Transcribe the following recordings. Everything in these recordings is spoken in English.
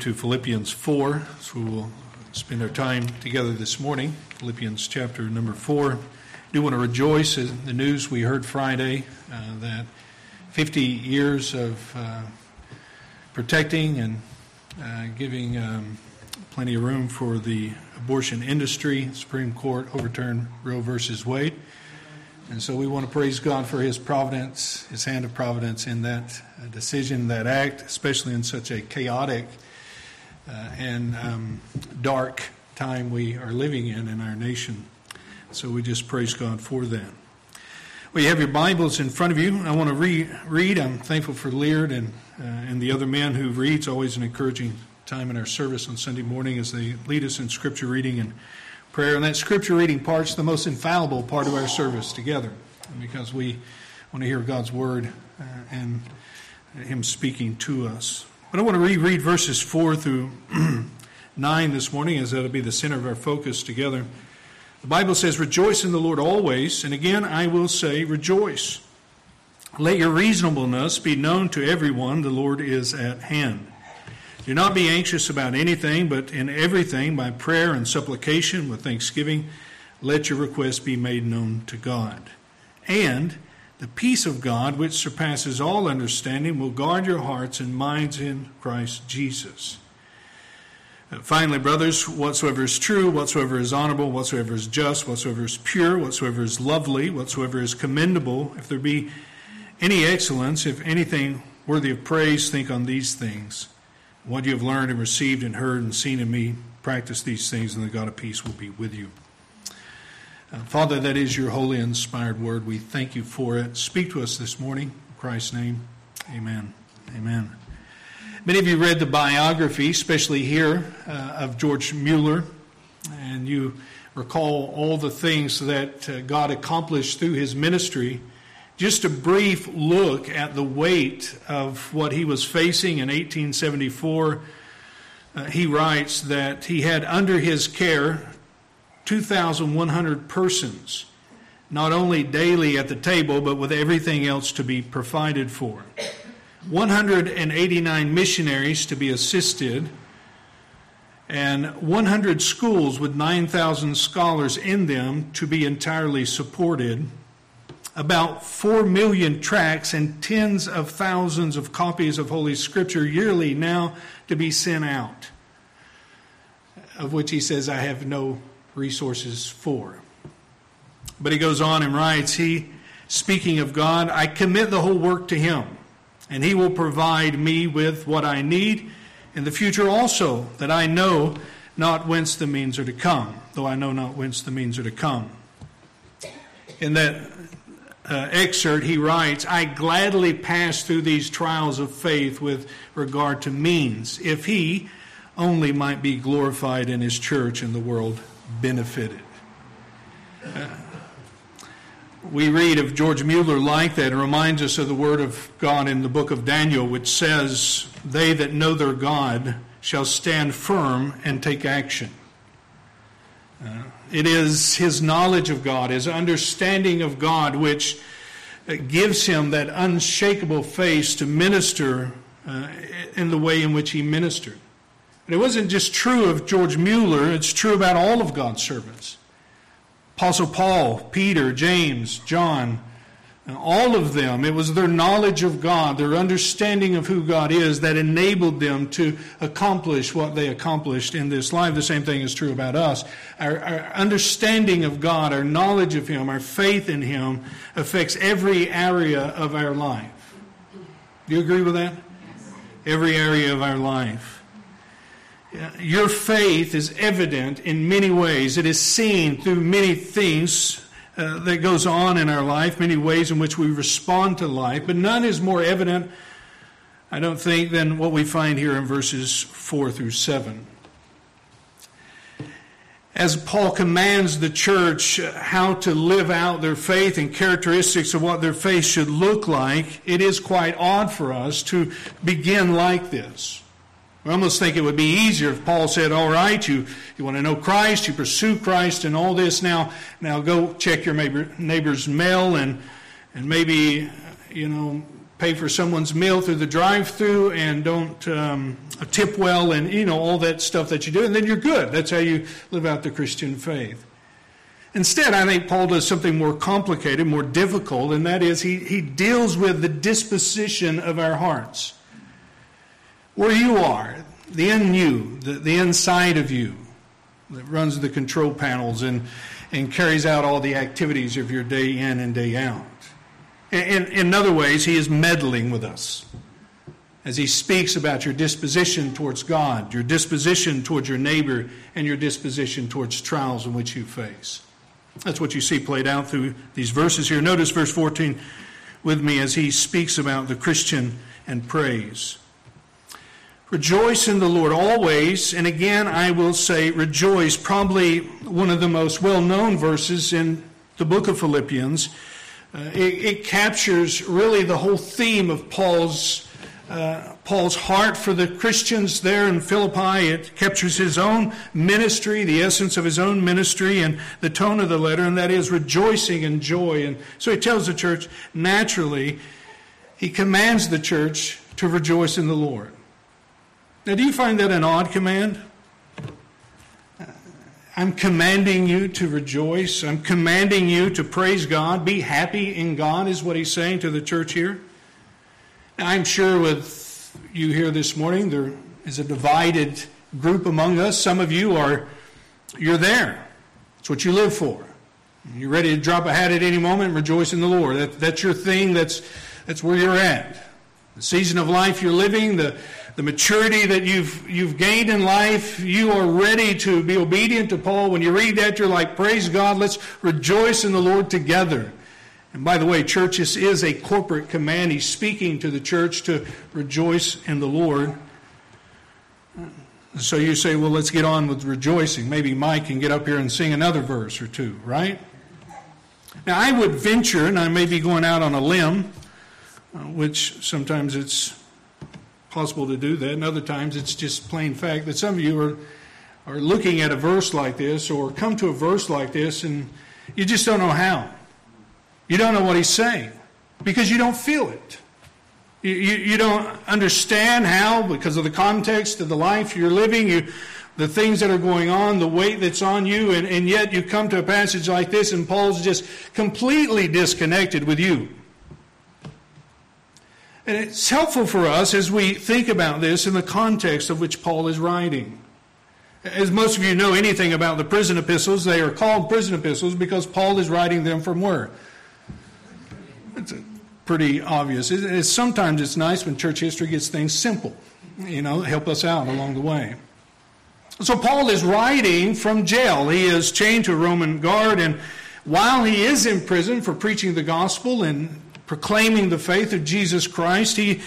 to Philippians 4, so we'll spend our time together this morning. Philippians chapter number 4. I do want to rejoice in the news we heard Friday uh, that 50 years of uh, protecting and uh, giving um, plenty of room for the abortion industry, Supreme Court overturned Roe versus Wade. And so we want to praise God for His providence, His hand of providence in that uh, decision, that act, especially in such a chaotic and um, dark time we are living in in our nation. So we just praise God for that. Well, you have your Bibles in front of you. I want to re- read. I'm thankful for Leard and, uh, and the other men who reads. Always an encouraging time in our service on Sunday morning as they lead us in scripture reading and prayer. And that scripture reading part's the most infallible part of our service together because we want to hear God's word uh, and Him speaking to us. But I want to reread verses 4 through 9 this morning, as that'll be the center of our focus together. The Bible says, Rejoice in the Lord always, and again I will say, Rejoice. Let your reasonableness be known to everyone, the Lord is at hand. Do not be anxious about anything, but in everything, by prayer and supplication with thanksgiving, let your requests be made known to God. And the peace of God, which surpasses all understanding, will guard your hearts and minds in Christ Jesus. Uh, finally, brothers, whatsoever is true, whatsoever is honorable, whatsoever is just, whatsoever is pure, whatsoever is lovely, whatsoever is commendable, if there be any excellence, if anything worthy of praise, think on these things. What you have learned and received and heard and seen in me, practice these things, and the God of peace will be with you. Uh, Father, that is your holy inspired word. We thank you for it. Speak to us this morning. In Christ's name, amen. Amen. Many of you read the biography, especially here, uh, of George Mueller, and you recall all the things that uh, God accomplished through his ministry. Just a brief look at the weight of what he was facing in 1874. Uh, he writes that he had under his care 2,100 persons, not only daily at the table, but with everything else to be provided for. 189 missionaries to be assisted, and 100 schools with 9,000 scholars in them to be entirely supported. About 4 million tracts and tens of thousands of copies of Holy Scripture yearly now to be sent out, of which he says, I have no resources for. But he goes on and writes, He, speaking of God, I commit the whole work to Him, and He will provide me with what I need in the future also, that I know not whence the means are to come, though I know not whence the means are to come. In that uh, excerpt, he writes, I gladly pass through these trials of faith with regard to means, if he only might be glorified in his church and the world benefited. Uh, we read of George Mueller like that. and reminds us of the word of God in the book of Daniel, which says, They that know their God shall stand firm and take action. Uh, it is his knowledge of God, his understanding of God, which gives him that unshakable face to minister uh, in the way in which he ministered. But it wasn't just true of George Mueller, it's true about all of God's servants. Apostle Paul, Peter, James, John, all of them, it was their knowledge of God, their understanding of who God is that enabled them to accomplish what they accomplished in this life. The same thing is true about us. Our, our, understanding of God, our knowledge of Him, our faith in Him affects every area of our life. Do you agree with that? Every area of our life your faith is evident in many ways. It is seen through many things uh, that goes on in our life, many ways in which we respond to life, but none is more evident, I don't think, than what we find here in verses 4 through 7. As Paul commands the church how to live out their faith and characteristics of what their faith should look like, it is quite odd for us to begin like this. We almost think it would be easier if Paul said, All right, you, you want to know Christ, you pursue Christ and all this. Now, now go check your neighbor, neighbor's mail and, and maybe, you know, pay for someone's meal through the drive-through and don't um, tip well and you know all that stuff that you do and then you're good. That's how you live out the christian faith. Instead i think paul does something more complicated more difficult and that is he, he deals with the disposition of our hearts where you are the in you the, the inside of you that runs the control panels and, and carries out all the activities of your day in and day out in, in other ways, he is meddling with us as he speaks about your disposition towards God, your disposition towards your neighbor, and your disposition towards trials in which you face. That's what you see played out through these verses here. Notice verse 14 with me as he speaks about the Christian and praise. Rejoice in the Lord always, and again I will say rejoice, probably one of the most well known verses in the book of Philippians. Uh, it, it, captures really the whole theme of Paul's uh, Paul's heart for the Christians there in Philippi. It captures his own ministry, the essence of his own ministry, and the tone of the letter, and that is rejoicing and joy. And so he tells the church naturally, he commands the church to rejoice in the Lord. Now, do you find that an odd command? I'm commanding you to rejoice. I'm commanding you to praise God. Be happy in God, is what he's saying to the church here. Now, I'm sure with you here this morning, there is a divided group among us. Some of you are, you're there. It's what you live for. You're ready to drop a hat at any moment and rejoice in the Lord. That, that's your thing. That's, that's where you're at. The season of life you're living, the, the maturity that you've, you've gained in life, you are ready to be obedient to Paul. When you read that, you're like, praise God, let's rejoice in the Lord together. And by the way, church, this is a corporate command. He's speaking to the church to rejoice in the Lord. So you say, well, let's get on with rejoicing. Maybe Mike can get up here and sing another verse or two, right? Now, I would venture, and I may be going out on a limb, Uh, which sometimes it's possible to do that, and other times it's just plain fact that some of you are, are looking at a verse like this or come to a verse like this and you just don't know how. You don't know what he's saying because you don't feel it. You, you, you don't understand how because of the context of the life you're living, you, the things that are going on, the weight that's on you, and, and yet you come to a passage like this and Paul's just completely disconnected with you. And it's helpful for us as we think about this in the context of which Paul is writing. As most of you know anything about the prison epistles, they are called prison epistles because Paul is writing them from where? It's pretty obvious. It's, sometimes it's nice when church history gets things simple, you know, help us out along the way. So Paul is writing from jail. He is chained to a Roman guard, and while he is in prison for preaching the gospel and proclaiming the faith of Jesus Christ, he,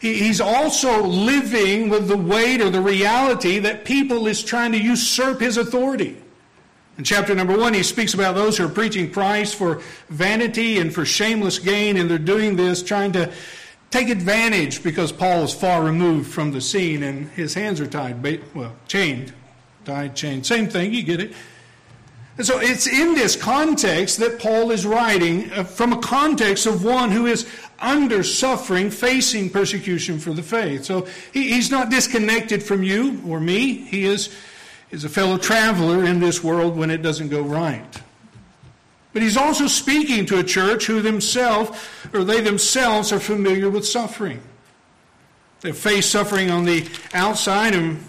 he's also living with the weight or the reality that people is trying to usurp his authority. In chapter number one, he speaks about those who are preaching Christ for vanity and for shameless gain, and they're doing this trying to take advantage because Paul is far removed from the scene and his hands are tied, well, chained, tied, chained, same thing, you get it. And so it's in this context that Paul is writing uh, from a context of one who is under suffering, facing persecution for the faith. So he, he's not disconnected from you or me. He is, is a fellow traveler in this world when it doesn't go right. But he's also speaking to a church who themselves, or they themselves, are familiar with suffering. They face suffering on the outside. In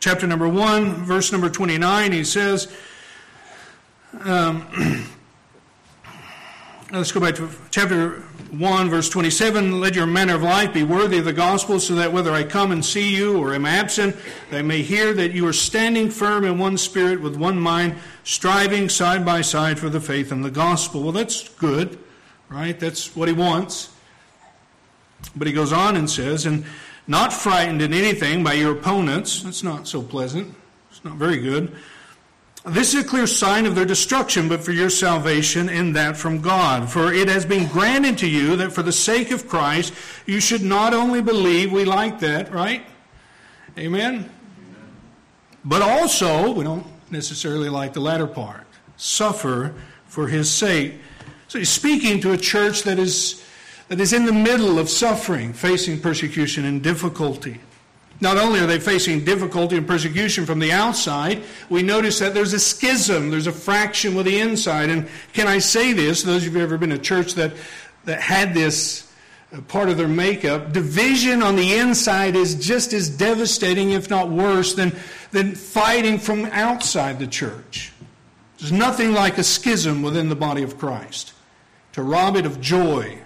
chapter number 1, verse number 29, he says, um, let's go back to chapter 1, verse 27. Let your manner of life be worthy of the gospel, so that whether I come and see you or am absent, they may hear that you are standing firm in one spirit with one mind, striving side by side for the faith and the gospel. Well, that's good, right? That's what he wants. But he goes on and says, and not frightened in anything by your opponents. That's not so pleasant. It's not very good this is a clear sign of their destruction, but for your salvation, and that from God. For it has been granted to you that for the sake of Christ, you should not only believe, we like that, right? Amen? But also, we don't necessarily like the latter part, suffer for his sake. So he's speaking to a church that is that is in the middle of suffering, facing persecution and difficulty. Not only are they facing difficulty and persecution from the outside, we notice that there's a schism, there's a fraction with the inside. And can I say this, those of you who have ever been to church that, that had this uh, part of their makeup, division on the inside is just as devastating, if not worse, than, than fighting from outside the church. There's nothing like a schism within the body of Christ. To rob it of joy,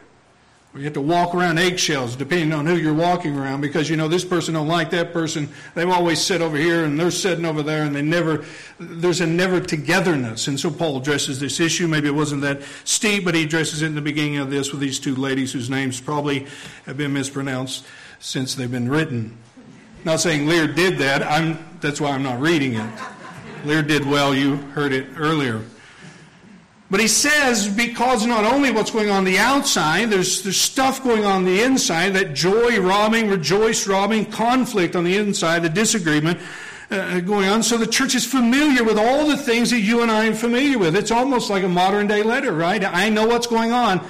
you have to walk around eggshells depending on who you're walking around because you know this person don't like that person. They've always sit over here and they're sitting over there and they never there's a never togetherness. And so Paul addresses this issue. Maybe it wasn't that steep, but he addresses it in the beginning of this with these two ladies whose names probably have been mispronounced since they've been written. Not saying Lear did that. I'm that's why I'm not reading it. Lear did well, you heard it earlier. But he says because not only what's going on the outside, there's, there's stuff going on the inside, that joy robbing, rejoice robbing, conflict on the inside, the disagreement uh, going on. So the church is familiar with all the things that you and I are familiar with. It's almost like a modern day letter, right? I know what's going on.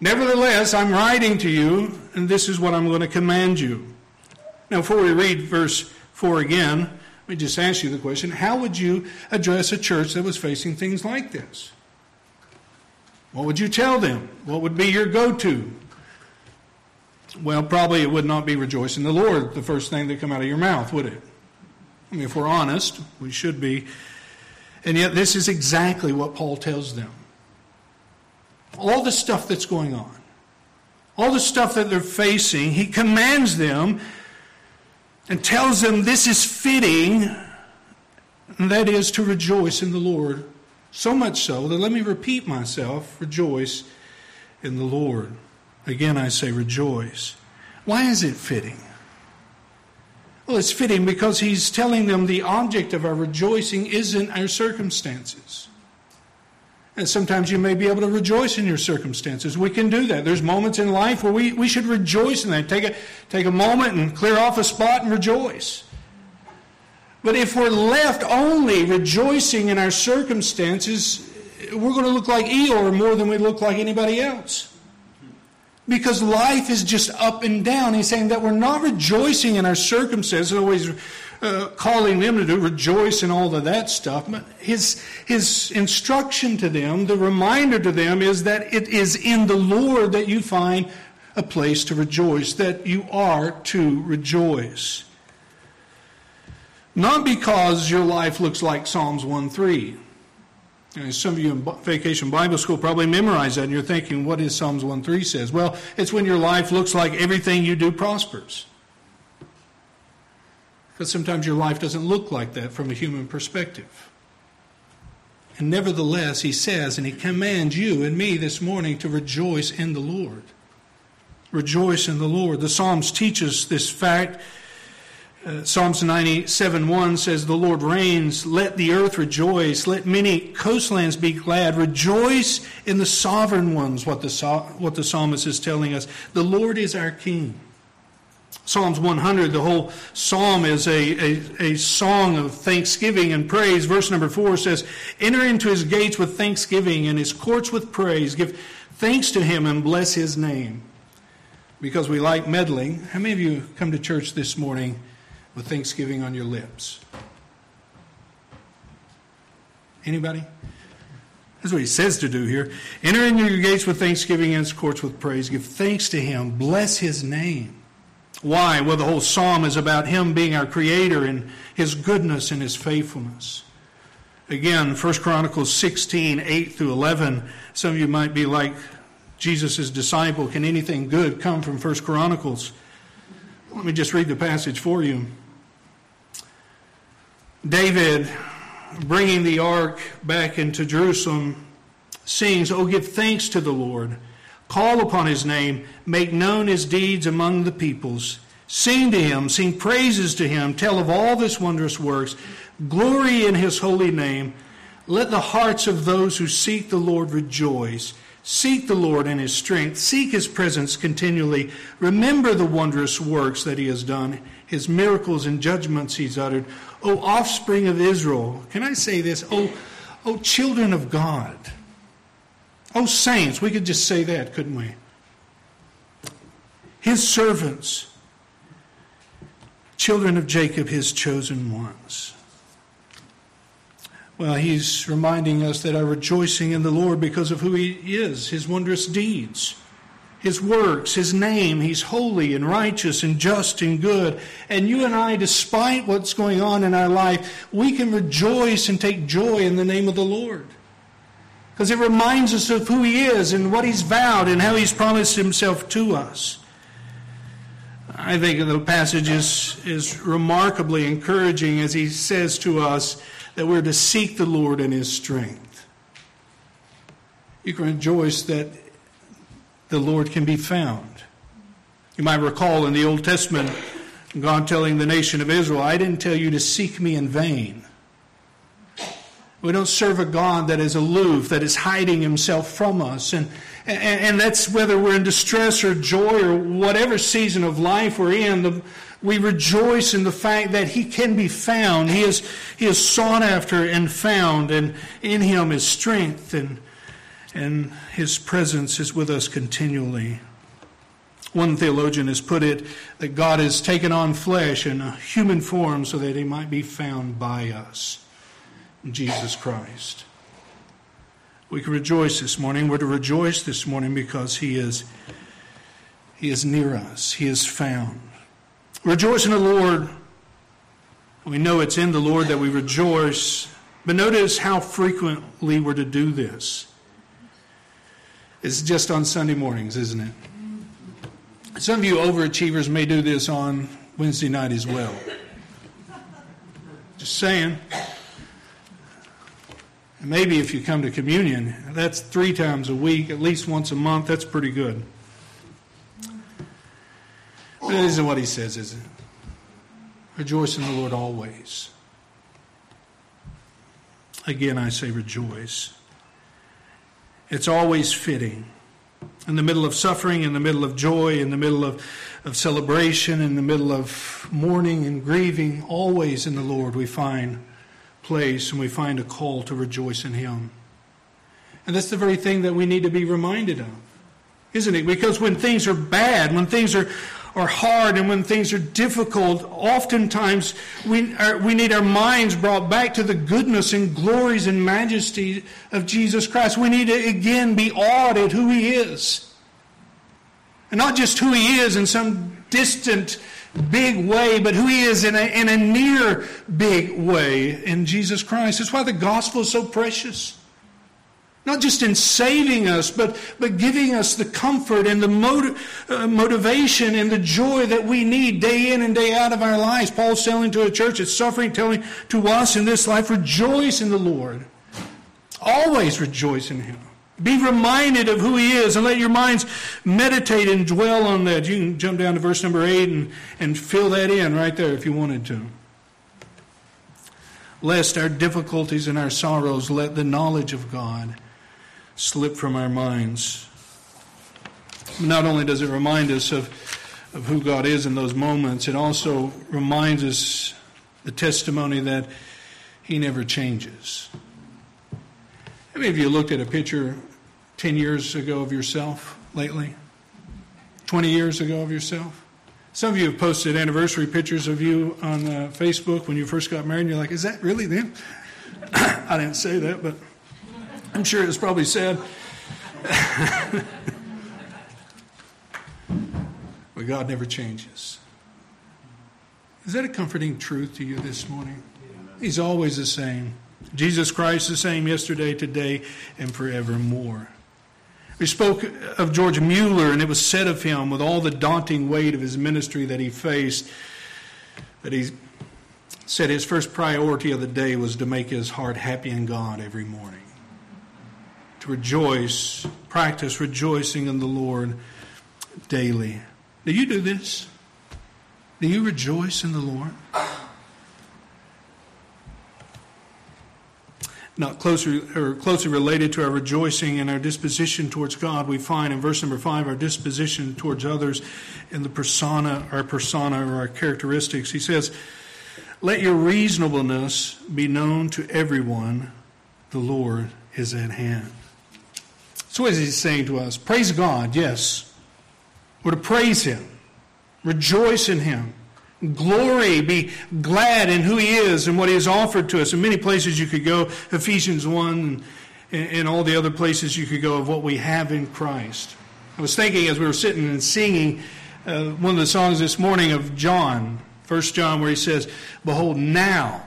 Nevertheless, I'm writing to you, and this is what I'm going to command you. Now, before we read verse 4 again, let me just ask you the question how would you address a church that was facing things like this? What would you tell them? What would be your go to? Well, probably it would not be rejoice in the Lord, the first thing that come out of your mouth, would it? I mean, if we're honest, we should be. And yet, this is exactly what Paul tells them. All the stuff that's going on, all the stuff that they're facing, he commands them and tells them this is fitting, and that is to rejoice in the Lord so much so that let me repeat myself rejoice in the Lord. Again, I say rejoice. Why is it fitting? Well, it's fitting because he's telling them the object of our rejoicing isn't our circumstances. And sometimes you may be able to rejoice in your circumstances. We can do that. There's moments in life where we, we should rejoice in that. Take a, take a moment and clear off a spot and rejoice. But if we're left only rejoicing in our circumstances, we're going to look like Eeyore more than we look like anybody else. Because life is just up and down. He's saying that we're not rejoicing in our circumstances, always uh, calling them to do rejoice and all of that stuff. But his, his instruction to them, the reminder to them, is that it is in the Lord that you find a place to rejoice, that you are to rejoice. Not because your life looks like Psalms 1 3. some of you in vacation Bible school probably memorize that and you're thinking, what is Psalms 1 3 says? Well, it's when your life looks like everything you do prospers. Because sometimes your life doesn't look like that from a human perspective. And nevertheless, he says, and he commands you and me this morning to rejoice in the Lord. Rejoice in the Lord. The Psalms teach us this fact Psalms 97 1 says, The Lord reigns, let the earth rejoice, let many coastlands be glad. Rejoice in the sovereign ones, what the, what the psalmist is telling us. The Lord is our King. Psalms 100, the whole psalm is a, a, a song of thanksgiving and praise. Verse number 4 says, Enter into his gates with thanksgiving and his courts with praise. Give thanks to him and bless his name. Because we like meddling. How many of you come to church this morning? With thanksgiving on your lips. Anybody? That's what he says to do here. Enter into your gates with thanksgiving and his courts with praise. Give thanks to him. Bless his name. Why? Well, the whole psalm is about him being our creator and his goodness and his faithfulness. Again, 1 Chronicles 16, 8 through 11. Some of you might be like Jesus' disciple. Can anything good come from 1 Chronicles? Let me just read the passage for you. David, bringing the ark back into Jerusalem, sings, Oh, give thanks to the Lord. Call upon his name. Make known his deeds among the peoples. Sing to him. Sing praises to him. Tell of all his wondrous works. Glory in his holy name. Let the hearts of those who seek the Lord rejoice. Seek the Lord in his strength. Seek his presence continually. Remember the wondrous works that he has done, his miracles and judgments he's uttered. O offspring of Israel, can I say this? O, o children of God. O saints, we could just say that, couldn't we? his servants, children of Jacob, his chosen ones. Well, he's reminding us that our rejoicing in the Lord because of who he is, his wondrous deeds, his works, his name. He's holy and righteous and just and good. And you and I, despite what's going on in our life, we can rejoice and take joy in the name of the Lord. Because it reminds us of who he is and what he's vowed and how he's promised himself to us. I think the passage is, is remarkably encouraging as he says to us that we're to seek the Lord in his strength. You can rejoice that the Lord can be found. You might recall in the Old Testament, God telling the nation of Israel, I didn't tell you to seek me in vain. We don't serve a God that is aloof, that is hiding himself from us. And, and, and that's whether we're in distress or joy or whatever season of life we're in. The, we rejoice in the fact that he can be found. He is, he is sought after and found, and in him is strength, and, and his presence is with us continually. One theologian has put it that God has taken on flesh in a human form so that he might be found by us. Jesus Christ. We can rejoice this morning. We're to rejoice this morning because He is, He is near us. He is found. Rejoice in the Lord. We know it's in the Lord that we rejoice. But notice how frequently we're to do this. It's just on Sunday mornings, isn't it? Some of you overachievers may do this on Wednesday night as well. Just saying. And maybe if you come to communion, that's three times a week, at least once a month, that's pretty good. But that isn't what he says, is it? Rejoice in the Lord always. Again, I say rejoice. It's always fitting. In the middle of suffering, in the middle of joy, in the middle of, of celebration, in the middle of mourning and grieving, always in the Lord we find place and we find a call to rejoice in Him. And that's the very thing that we need to be reminded of, isn't it? Because when things are bad, when things are, are hard, and when things are difficult, oftentimes we, are, we need our minds brought back to the goodness and glories and majesty of Jesus Christ. We need to again be awed at who He is. And not just who He is in some distant big way, but who he is in a, in a near big way in Jesus Christ. That's why the gospel is so precious. Not just in saving us, but, but giving us the comfort and the motiv- uh, motivation and the joy that we need day in and day out of our lives. Paul's telling to a church that's suffering, telling to us in this life, rejoice in the Lord. Always rejoice in Him. Be reminded of who he is and let your minds meditate and dwell on that. You can jump down to verse number 8 and, and fill that in right there if you wanted to. Lest our difficulties and our sorrows let the knowledge of God slip from our minds. Not only does it remind us of, of who God is in those moments, it also reminds us the testimony that He never changes. How many of you looked at a picture 10 years ago of yourself lately? 20 years ago of yourself? Some of you have posted anniversary pictures of you on uh, Facebook when you first got married, and you're like, is that really them? I didn't say that, but I'm sure it's probably sad. but God never changes. Is that a comforting truth to you this morning? He's always the same. Jesus Christ the same yesterday, today, and forevermore. We spoke of George Mueller, and it was said of him, with all the daunting weight of his ministry that he faced, that he said his first priority of the day was to make his heart happy in God every morning. To rejoice, practice rejoicing in the Lord daily. Do you do this? Do you rejoice in the Lord? not closer or closely related to our rejoicing and our disposition towards God, we find in verse number five our disposition towards others in the persona, our persona or our characteristics. He says, Let your reasonableness be known to everyone, the Lord is at hand. So what is he saying to us? Praise God, yes. We're to praise Him, rejoice in Him, glory, be glad in who He is and what He has offered to us. In many places you could go, Ephesians 1 and, and all the other places you could go of what we have in Christ. I was thinking as we were sitting and singing uh, one of the songs this morning of John, First John, where he says, Behold, now,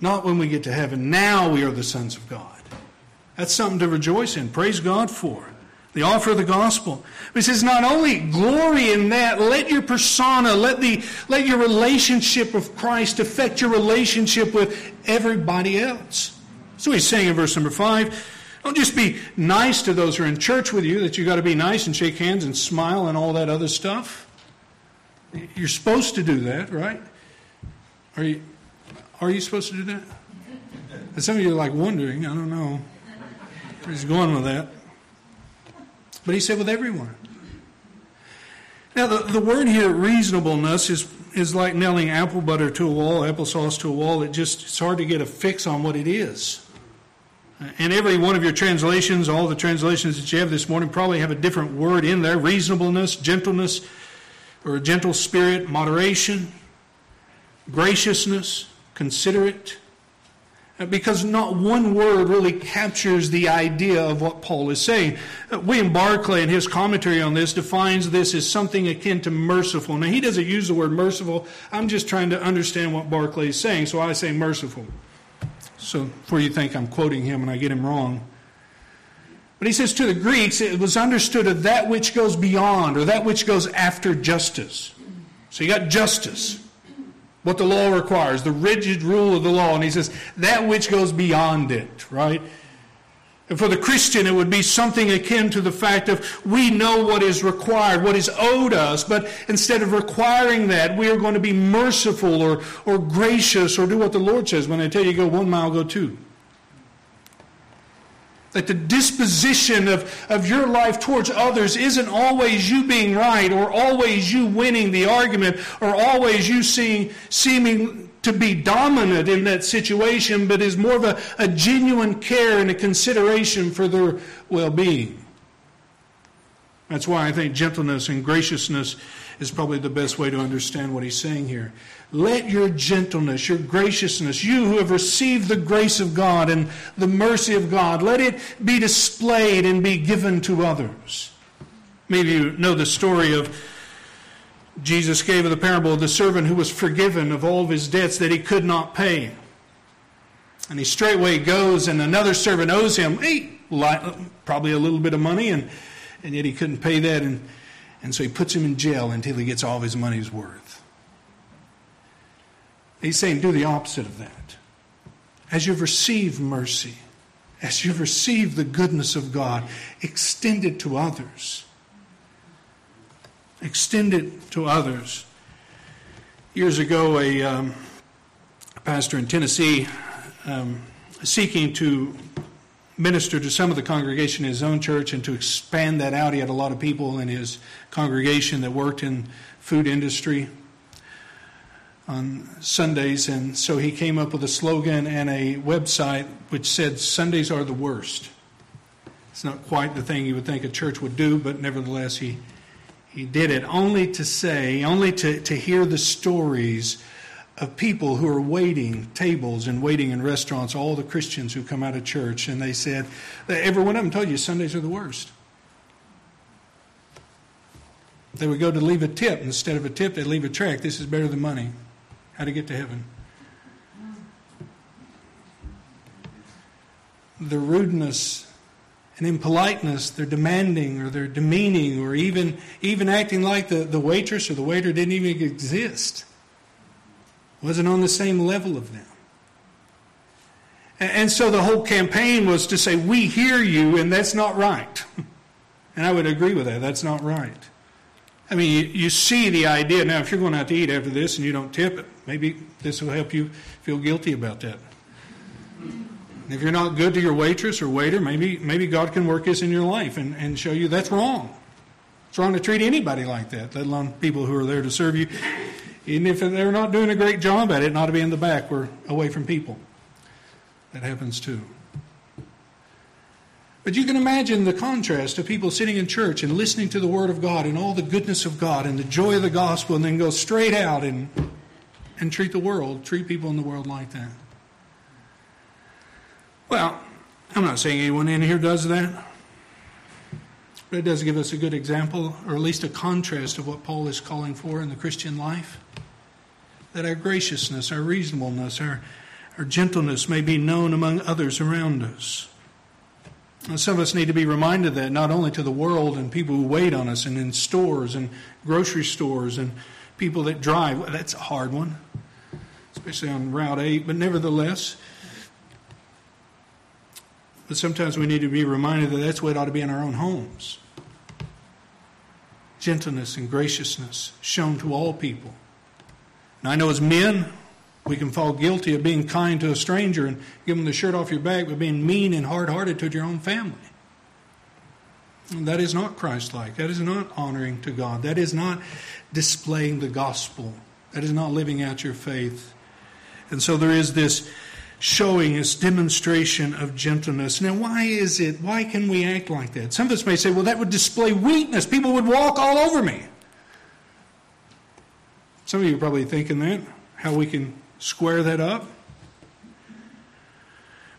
not when we get to heaven, now we are the sons of God. That's something to rejoice in. Praise God for. The offer of the gospel. He says, not only glory in that, let your persona, let, the, let your relationship with Christ affect your relationship with everybody else. So he's saying in verse number five, don't just be nice to those who are in church with you, that you got to be nice and shake hands and smile and all that other stuff. You're supposed to do that, right? Are you, are you supposed to do that? And some of you are like wondering, I don't know where he's going with that. But he said with everyone. Now, the, the word here, reasonableness, is, is like nailing apple butter to a wall, applesauce to a wall. It just, it's hard to get a fix on what it is. And every one of your translations, all the translations that you have this morning, probably have a different word in there reasonableness, gentleness, or a gentle spirit, moderation, graciousness, considerate. Because not one word really captures the idea of what Paul is saying. William Barclay, in his commentary on this, defines this as something akin to merciful. Now, he doesn't use the word merciful. I'm just trying to understand what Barclay is saying, so I say merciful. So, before you think I'm quoting him and I get him wrong. But he says to the Greeks, it was understood of that which goes beyond or that which goes after justice. So you got justice, what the law requires, the rigid rule of the law. And he says that which goes beyond it, right? And for the Christian, it would be something akin to the fact of we know what is required, what is owed us, but instead of requiring that, we are going to be merciful or, or gracious or do what the Lord says. When I tell you go one mile, go two. That the disposition of, of your life towards others isn't always you being right or always you winning the argument or always you seeing, seeming to be dominant in that situation, but is more of a, a genuine care and a consideration for their well being. That's why I think gentleness and graciousness is probably the best way to understand what he's saying here. Let your gentleness, your graciousness, you who have received the grace of God and the mercy of God, let it be displayed and be given to others. Maybe you know the story of Jesus gave the parable of the servant who was forgiven of all of his debts that he could not pay. And he straightway goes, and another servant owes him probably a little bit of money, and, and yet he couldn't pay that. And, and so he puts him in jail until he gets all of his money's worth. He's saying, do the opposite of that. As you've received mercy, as you've received the goodness of God, extend it to others extend it to others. Years ago, a, um, pastor in Tennessee, um, seeking to minister to some of the congregation in his own church and to expand that out. He had a lot of people in his congregation that worked in food industry on Sundays, and so he came up with a slogan and a website which said Sundays are the worst. It's not quite the thing you would think a church would do, but nevertheless he he did it only to say, only to, to hear the stories of people who are waiting tables and waiting in restaurants, all the Christians who come out of church, and they said, every one of them told you Sundays are the worst. They would go to leave a tip. Instead of a tip, they'd leave a track. This is better than money. How to get to heaven. The rudeness and impoliteness, they're demanding or they're demeaning or even, even acting like the, the waitress or the waiter didn't even exist. Wasn't on the same level of them. And, so the whole campaign was to say, We hear you, and that's not right. and I would agree with that. That's not right. I mean, you, you see the idea. Now, if you're going out to eat after this and you don't tip it, maybe this will help you feel guilty about that. If you're not good to your waitress or waiter, maybe, maybe God can work this in your life and, and show you that's wrong. It's wrong to treat anybody like that, let alone people who are there to serve you. Even if they're not doing a great job at it, not to be in the back or away from people. That happens too. But you can imagine the contrast of people sitting in church and listening to the Word of God and all the goodness of God and the joy of the gospel, and then go straight out and, and treat the world, treat people in the world like that. Well, I'm not saying anyone in here does that, but it does give us a good example, or at least a contrast of what Paul is calling for in the Christian life. That our graciousness, our reasonableness, our, our gentleness may be known among others around us. And some of us need to be reminded that not only to the world and people who wait on us and in stores and grocery stores and people that drive. Well, that's a hard one, especially on Route 8, but nevertheless. But sometimes we need to be reminded that that's what it ought to be in our own homes. Gentleness and graciousness shown to all people. And I know as men, we can fall guilty of being kind to a stranger and them the shirt off your back, but being mean and hard hearted to your own family. And that is not Christ like. That is not honoring to God. That is not displaying the gospel. That is not living out your faith. And so there is this showing, this demonstration of gentleness. Now, why is it? Why can we act like that? Some of us may say, well, that would display weakness. People would walk all over me. Some of you are probably thinking that, how we can square that up.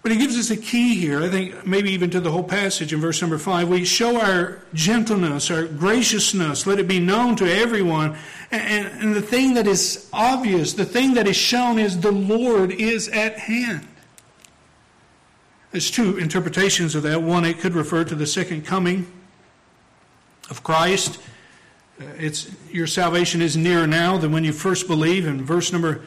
But he gives us a key here, I think, maybe even to the whole passage in verse number five. We show our gentleness, our graciousness, let it be known to everyone. And, and, the thing that is obvious, the thing that is shown is the Lord is at hand. There's two interpretations of that. One, it could refer to the second coming of Christ. Uh, it's, your salvation is nearer now than when you first believe. In verse number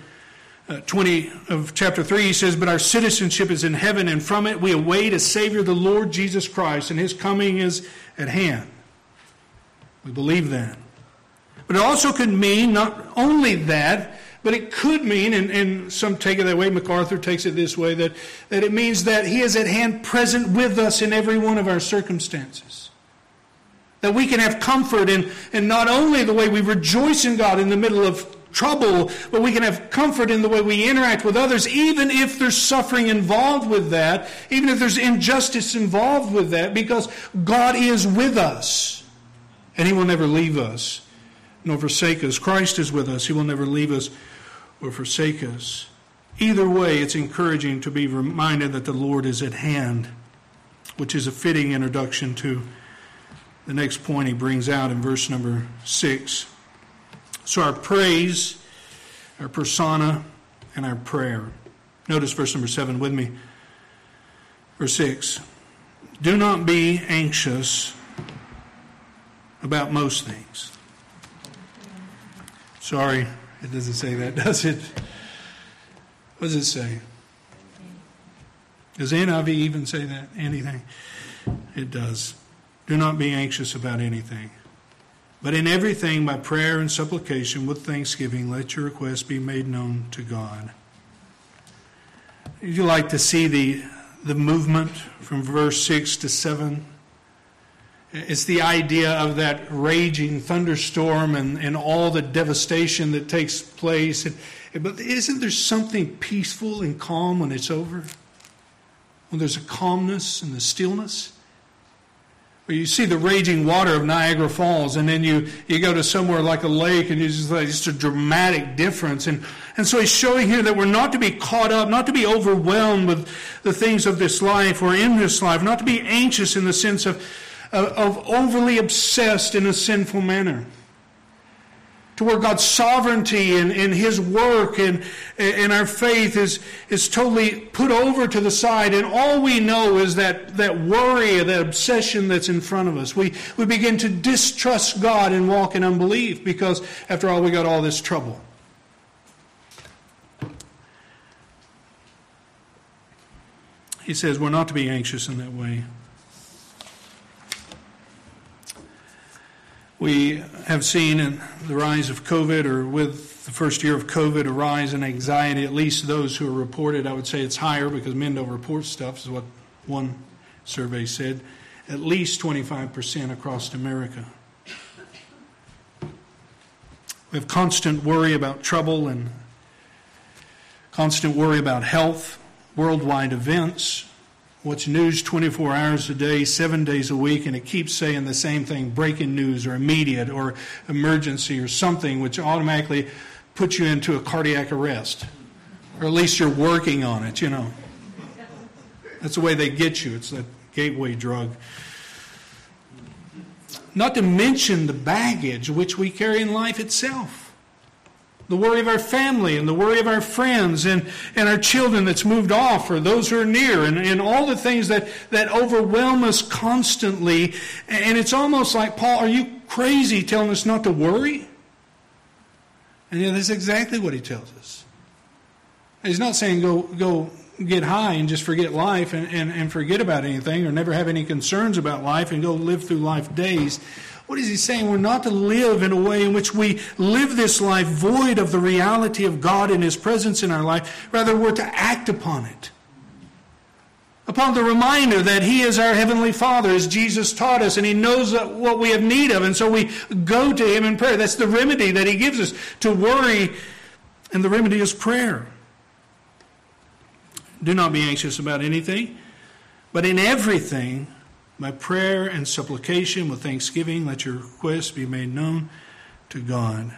uh, 20 of chapter 3, he says, But our citizenship is in heaven, and from it we await a Savior, the Lord Jesus Christ, and his coming is at hand. We believe that. But it also could mean not only that, but it could mean, and, and some take it that way, MacArthur takes it this way, that, that it means that he is at hand present with us in every one of our circumstances. That we can have comfort in, in not only the way we rejoice in God in the middle of trouble, but we can have comfort in the way we interact with others, even if there's suffering involved with that, even if there's injustice involved with that, because God is with us. And He will never leave us nor forsake us. Christ is with us. He will never leave us or forsake us. Either way, it's encouraging to be reminded that the Lord is at hand, which is a fitting introduction to the next point he brings out in verse number 6. So our praise, our persona, and our prayer. Notice verse number 7 with me. Verse 6. Do not be anxious about most things. Sorry, it doesn't say that, does it? What does it say? Does NIV even say that? Anything? It does. Do not be anxious about anything. But in everything, by prayer and supplication with thanksgiving, let your requests be made known to God. You like to see the, the movement from verse 6 to 7? It's the idea of that raging thunderstorm and, and all the devastation that takes place. But isn't there something peaceful and calm when it's over? When there's a calmness and the stillness? You see the raging water of Niagara Falls, and then you, you go to somewhere like a lake, and you just like just a dramatic difference. And and so he's showing here that we're not to be caught up, not to be overwhelmed with the things of this life or in this life, not to be anxious in the sense of of, of overly obsessed in a sinful manner where God's sovereignty and, and His work and, and our faith is, is totally put over to the side, and all we know is that, that worry, that obsession that's in front of us. We, we begin to distrust God and walk in unbelief because, after all, we got all this trouble. He says we're not to be anxious in that way. We have seen in the rise of COVID, or with the first year of COVID, a rise in anxiety. At least those who are reported, I would say it's higher because men don't report stuff, is what one survey said. At least 25% across America. We have constant worry about trouble and constant worry about health, worldwide events, watch news 24 hours a day, seven days a week, and it keeps saying the same thing breaking news or immediate or emergency or something, which automatically puts you into a cardiac arrest. Or at least you're working on it, you know. That's the way they get you. It's that gateway drug. Not to mention the baggage which we carry in life itself the worry of our family and the worry of our friends and, and our children that's moved off or those who are near and, and all the things that, that overwhelm us constantly. And it's almost like, Paul, are you crazy telling us not to worry? And yeah, that's exactly what he tells us. He's not saying go, go get high and just forget life and, and, and forget about anything or never have any concerns about life and go live through life days. What is he saying? We're not to live in a way in which we live this life void of the reality of God and His presence in our life. Rather, we're to act upon it. Upon the reminder that He is our Heavenly Father, as Jesus taught us, and He knows what we have need of, and so we go to Him in prayer. That's the remedy that He gives us to worry, and the remedy is prayer. Do not be anxious about anything, but in everything, by prayer and supplication with thanksgiving, let your requests be made known to God.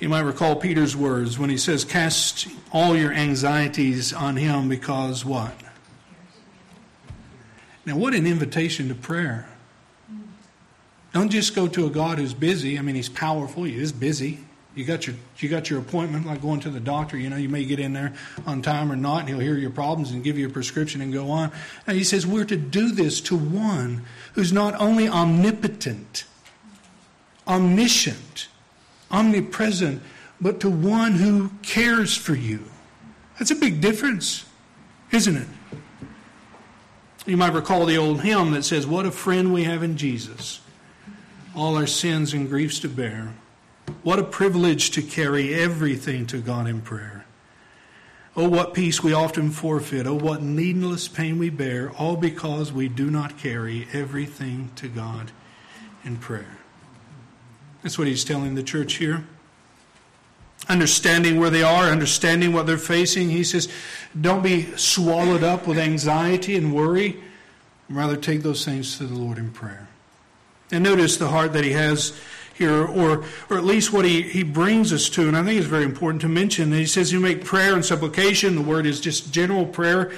You might recall Peter's words when he says, Cast all your anxieties on him because what? Now, what an invitation to prayer. Don't just go to a God who's busy. I mean, he's powerful, he is busy. You got your you got your appointment like going to the doctor. You know, you may get in there on time or not, and he'll hear your problems and give you a prescription and go on. And he says we're to do this to one who's not only omnipotent, omniscient, omnipresent, but to one who cares for you. That's a big difference, isn't it? You might recall the old hymn that says, What a friend we have in Jesus, all our sins and griefs to bear. What a privilege to carry everything to God in prayer. Oh, what peace we often forfeit. Oh, what needless pain we bear, all because we do not carry everything to God in prayer. That's what he's telling the church here. Understanding where they are, understanding what they're facing, he says, don't be swallowed up with anxiety and worry. Rather, take those things to the Lord in prayer. And notice the heart that he has here, or, or at least what he, he brings us to. And I think it's very important to mention. He says you make prayer and supplication. The word is just general prayer.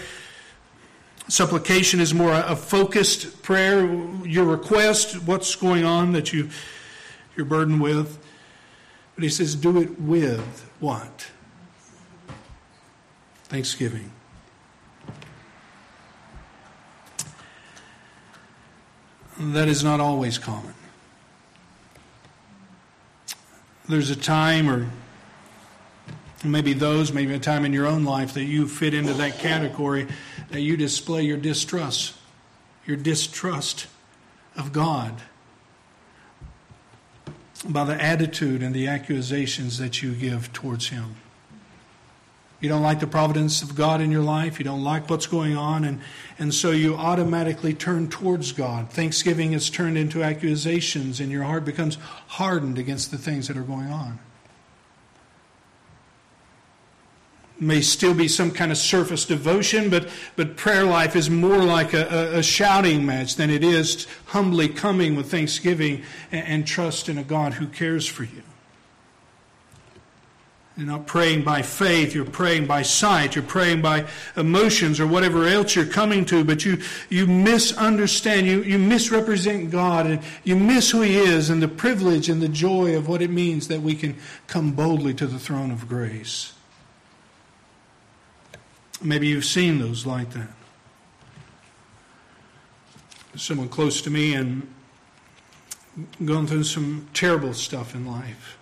Supplication is more a, a focused prayer. Your request, what's going on that you, you're burdened with. But he says do it with what? Thanksgiving. That is not always common there's a time, or maybe those, maybe a time in your own life that you fit into that category, that you display your distrust, your distrust of God by the attitude and the accusations that you give towards Him. You don't like the providence of God in your life. You don't like what's going on. And, and so you automatically turn towards God. Thanksgiving is turned into accusations, and your heart becomes hardened against the things that are going on. may still be some kind of surface devotion, but, but prayer life is more like a, a, a shouting match than it is humbly coming with thanksgiving and, and trust in a God who cares for you. You're not praying by faith, you're praying by sight, you're praying by emotions or whatever else you're coming to, but you, you misunderstand, you, you misrepresent God, and you miss who He is and the privilege and the joy of what it means that we can come boldly to the throne of grace. Maybe you've seen those like that. Someone close to me and gone through some terrible stuff in life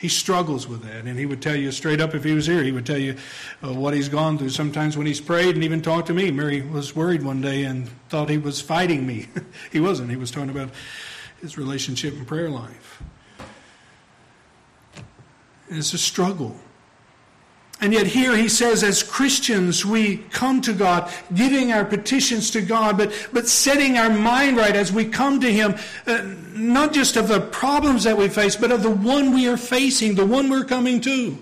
he struggles with that. And he would tell you straight up if he was here, he would tell you uh, what he's gone through. Sometimes when he's prayed and even talked to me, Mary was worried one day and thought he was fighting me. he wasn't. He was talking about his relationship and prayer life. And it's a struggle. And yet, here he says, as Christians, we come to God, giving our petitions to God, but, but setting our mind right as we come to Him, uh, not just of the problems that we face, but of the one we are facing, the one we're coming to.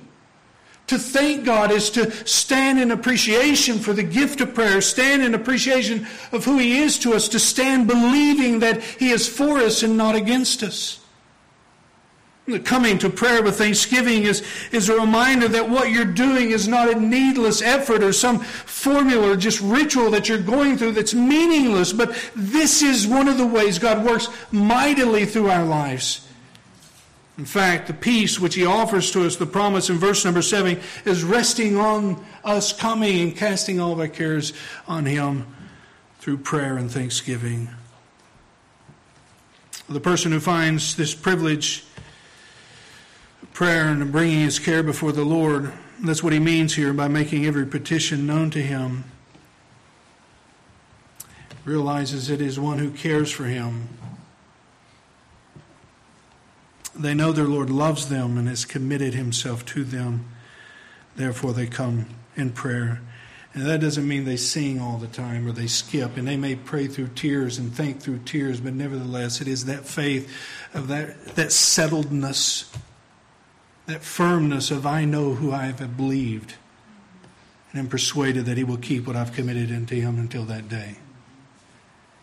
To thank God is to stand in appreciation for the gift of prayer, stand in appreciation of who He is to us, to stand believing that He is for us and not against us. Coming to prayer with thanksgiving is, is a reminder that what you're doing is not a needless effort or some formula or just ritual that you're going through that's meaningless, but this is one of the ways God works mightily through our lives. In fact, the peace which he offers to us, the promise in verse number seven, is resting on us coming and casting all of our cares on him through prayer and thanksgiving. The person who finds this privilege prayer and bringing his care before the Lord. That's what he means here by making every petition known to him. Realizes it is one who cares for him. They know their Lord loves them and has committed himself to them. Therefore, they come in prayer. And that doesn't mean they sing all the time or they skip. And they may pray through tears and think through tears, but nevertheless, it is that faith of that, that settledness that firmness of I know who I have believed and am persuaded that he will keep what I've committed into him until that day.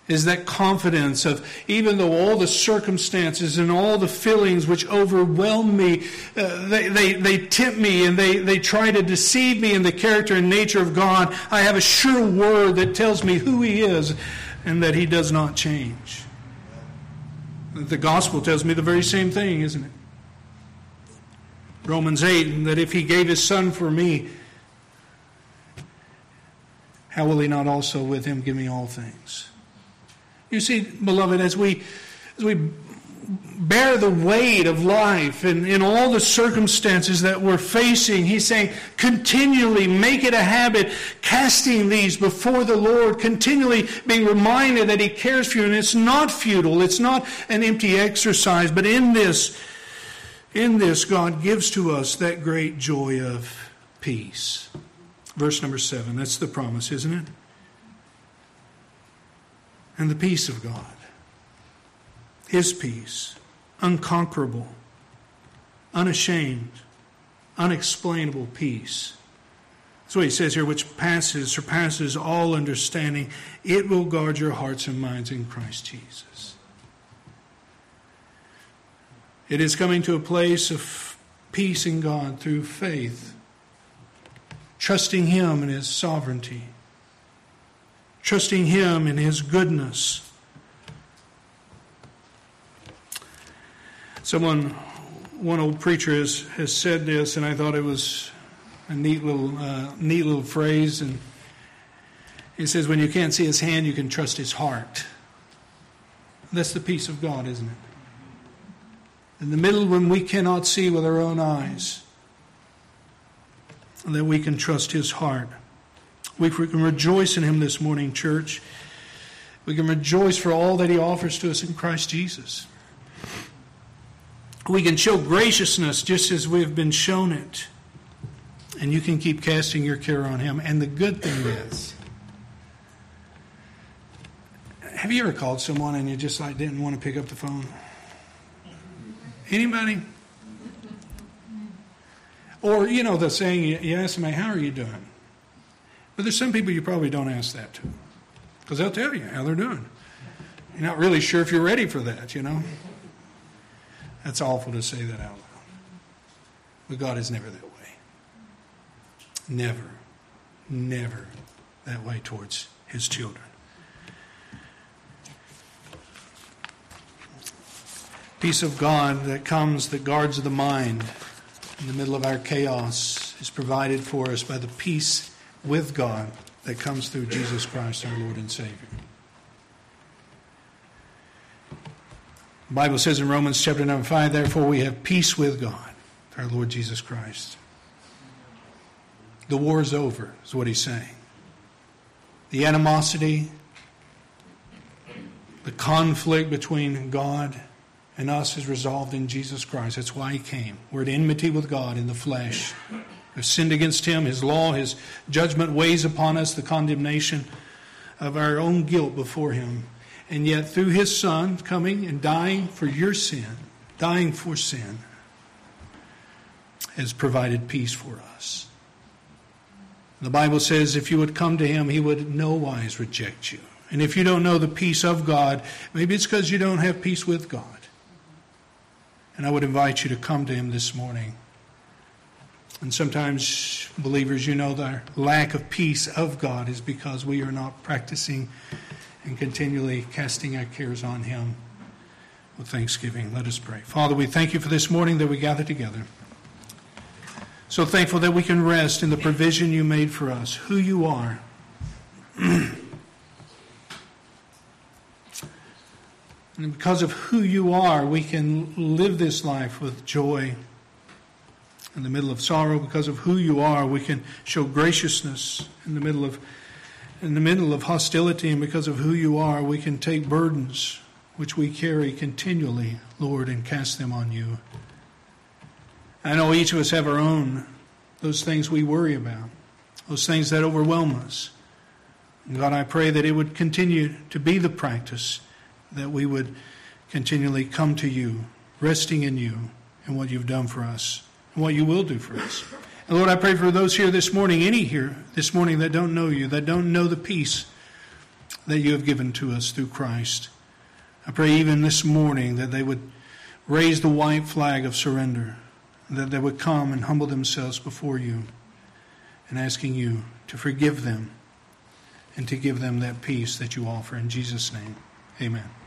Is that confidence of even though all the circumstances and all the feelings which overwhelm me, uh, they, they, they tempt me and they, they try to deceive me in the character and nature of God, I have a sure word that tells me who he is and that he does not change. The gospel tells me the very same thing, isn't it? Romans 8, that if he gave his son for me, how will he not also with him give me all things? You see, beloved, as we as we bear the weight of life and in all the circumstances that we're facing, he's saying, continually make it a habit, casting these before the Lord, continually being reminded that he cares for you. And it's not futile, it's not an empty exercise, but in this, in this, God gives to us that great joy of peace. Verse number seven, that's the promise, isn't it? And the peace of God, His peace, unconquerable, unashamed, unexplainable peace. That's what he says here, which passes, surpasses all understanding. It will guard your hearts and minds in Christ Jesus. It is coming to a place of peace in God through faith, trusting Him in His sovereignty, trusting Him in His goodness. Someone, one old preacher has, has said this, and I thought it was a neat little, uh, neat little phrase. And he says, When you can't see His hand, you can trust His heart. That's the peace of God, isn't it? In the middle when we cannot see with our own eyes, and that we can trust His heart. We can rejoice in Him this morning, church. We can rejoice for all that He offers to us in Christ Jesus. We can show graciousness just as we have been shown it. And you can keep casting your care on Him. And the good thing is, have you ever called someone and you just like didn't want to pick up the phone? Anybody? Or, you know, the saying, you ask them, how are you doing? But there's some people you probably don't ask that to because they'll tell you how they're doing. You're not really sure if you're ready for that, you know? That's awful to say that out loud. But God is never that way. Never, never that way towards His children. Peace of God that comes, that guards the mind in the middle of our chaos, is provided for us by the peace with God that comes through Jesus Christ, our Lord and Savior. The Bible says in Romans chapter number 5, therefore we have peace with God, our Lord Jesus Christ. The war is over, is what he's saying. The animosity, the conflict between God and us is resolved in Jesus Christ. That's why he came. We're at enmity with God in the flesh. We've sinned against him. His law, his judgment weighs upon us the condemnation of our own guilt before him. And yet, through his Son coming and dying for your sin, dying for sin, has provided peace for us. The Bible says if you would come to him, he would no wise reject you. And if you don't know the peace of God, maybe it's because you don't have peace with God. And I would invite you to come to him this morning. And sometimes, believers, you know, the lack of peace of God is because we are not practicing and continually casting our cares on him with thanksgiving. Let us pray. Father, we thank you for this morning that we gather together. So thankful that we can rest in the provision you made for us, who you are. and because of who you are, we can live this life with joy. In the middle of sorrow, because of who you are, we can show graciousness in the middle of in the middle of hostility, and because of who you are, we can take burdens which we carry continually, Lord, and cast them on you. I know each of us have our own, those things we worry about, those things that overwhelm us. God, I pray that it would continue to be the practice that we would continually come to you, resting in you and what you've done for us and what you will do for us. And Lord, I pray for those here this morning, any here this morning that don't know you, that don't know the peace that you have given to us through Christ. I pray even this morning that they would raise the white flag of surrender that they would come and humble themselves before you and asking you to forgive them and to give them that peace that you offer. In Jesus' name, amen.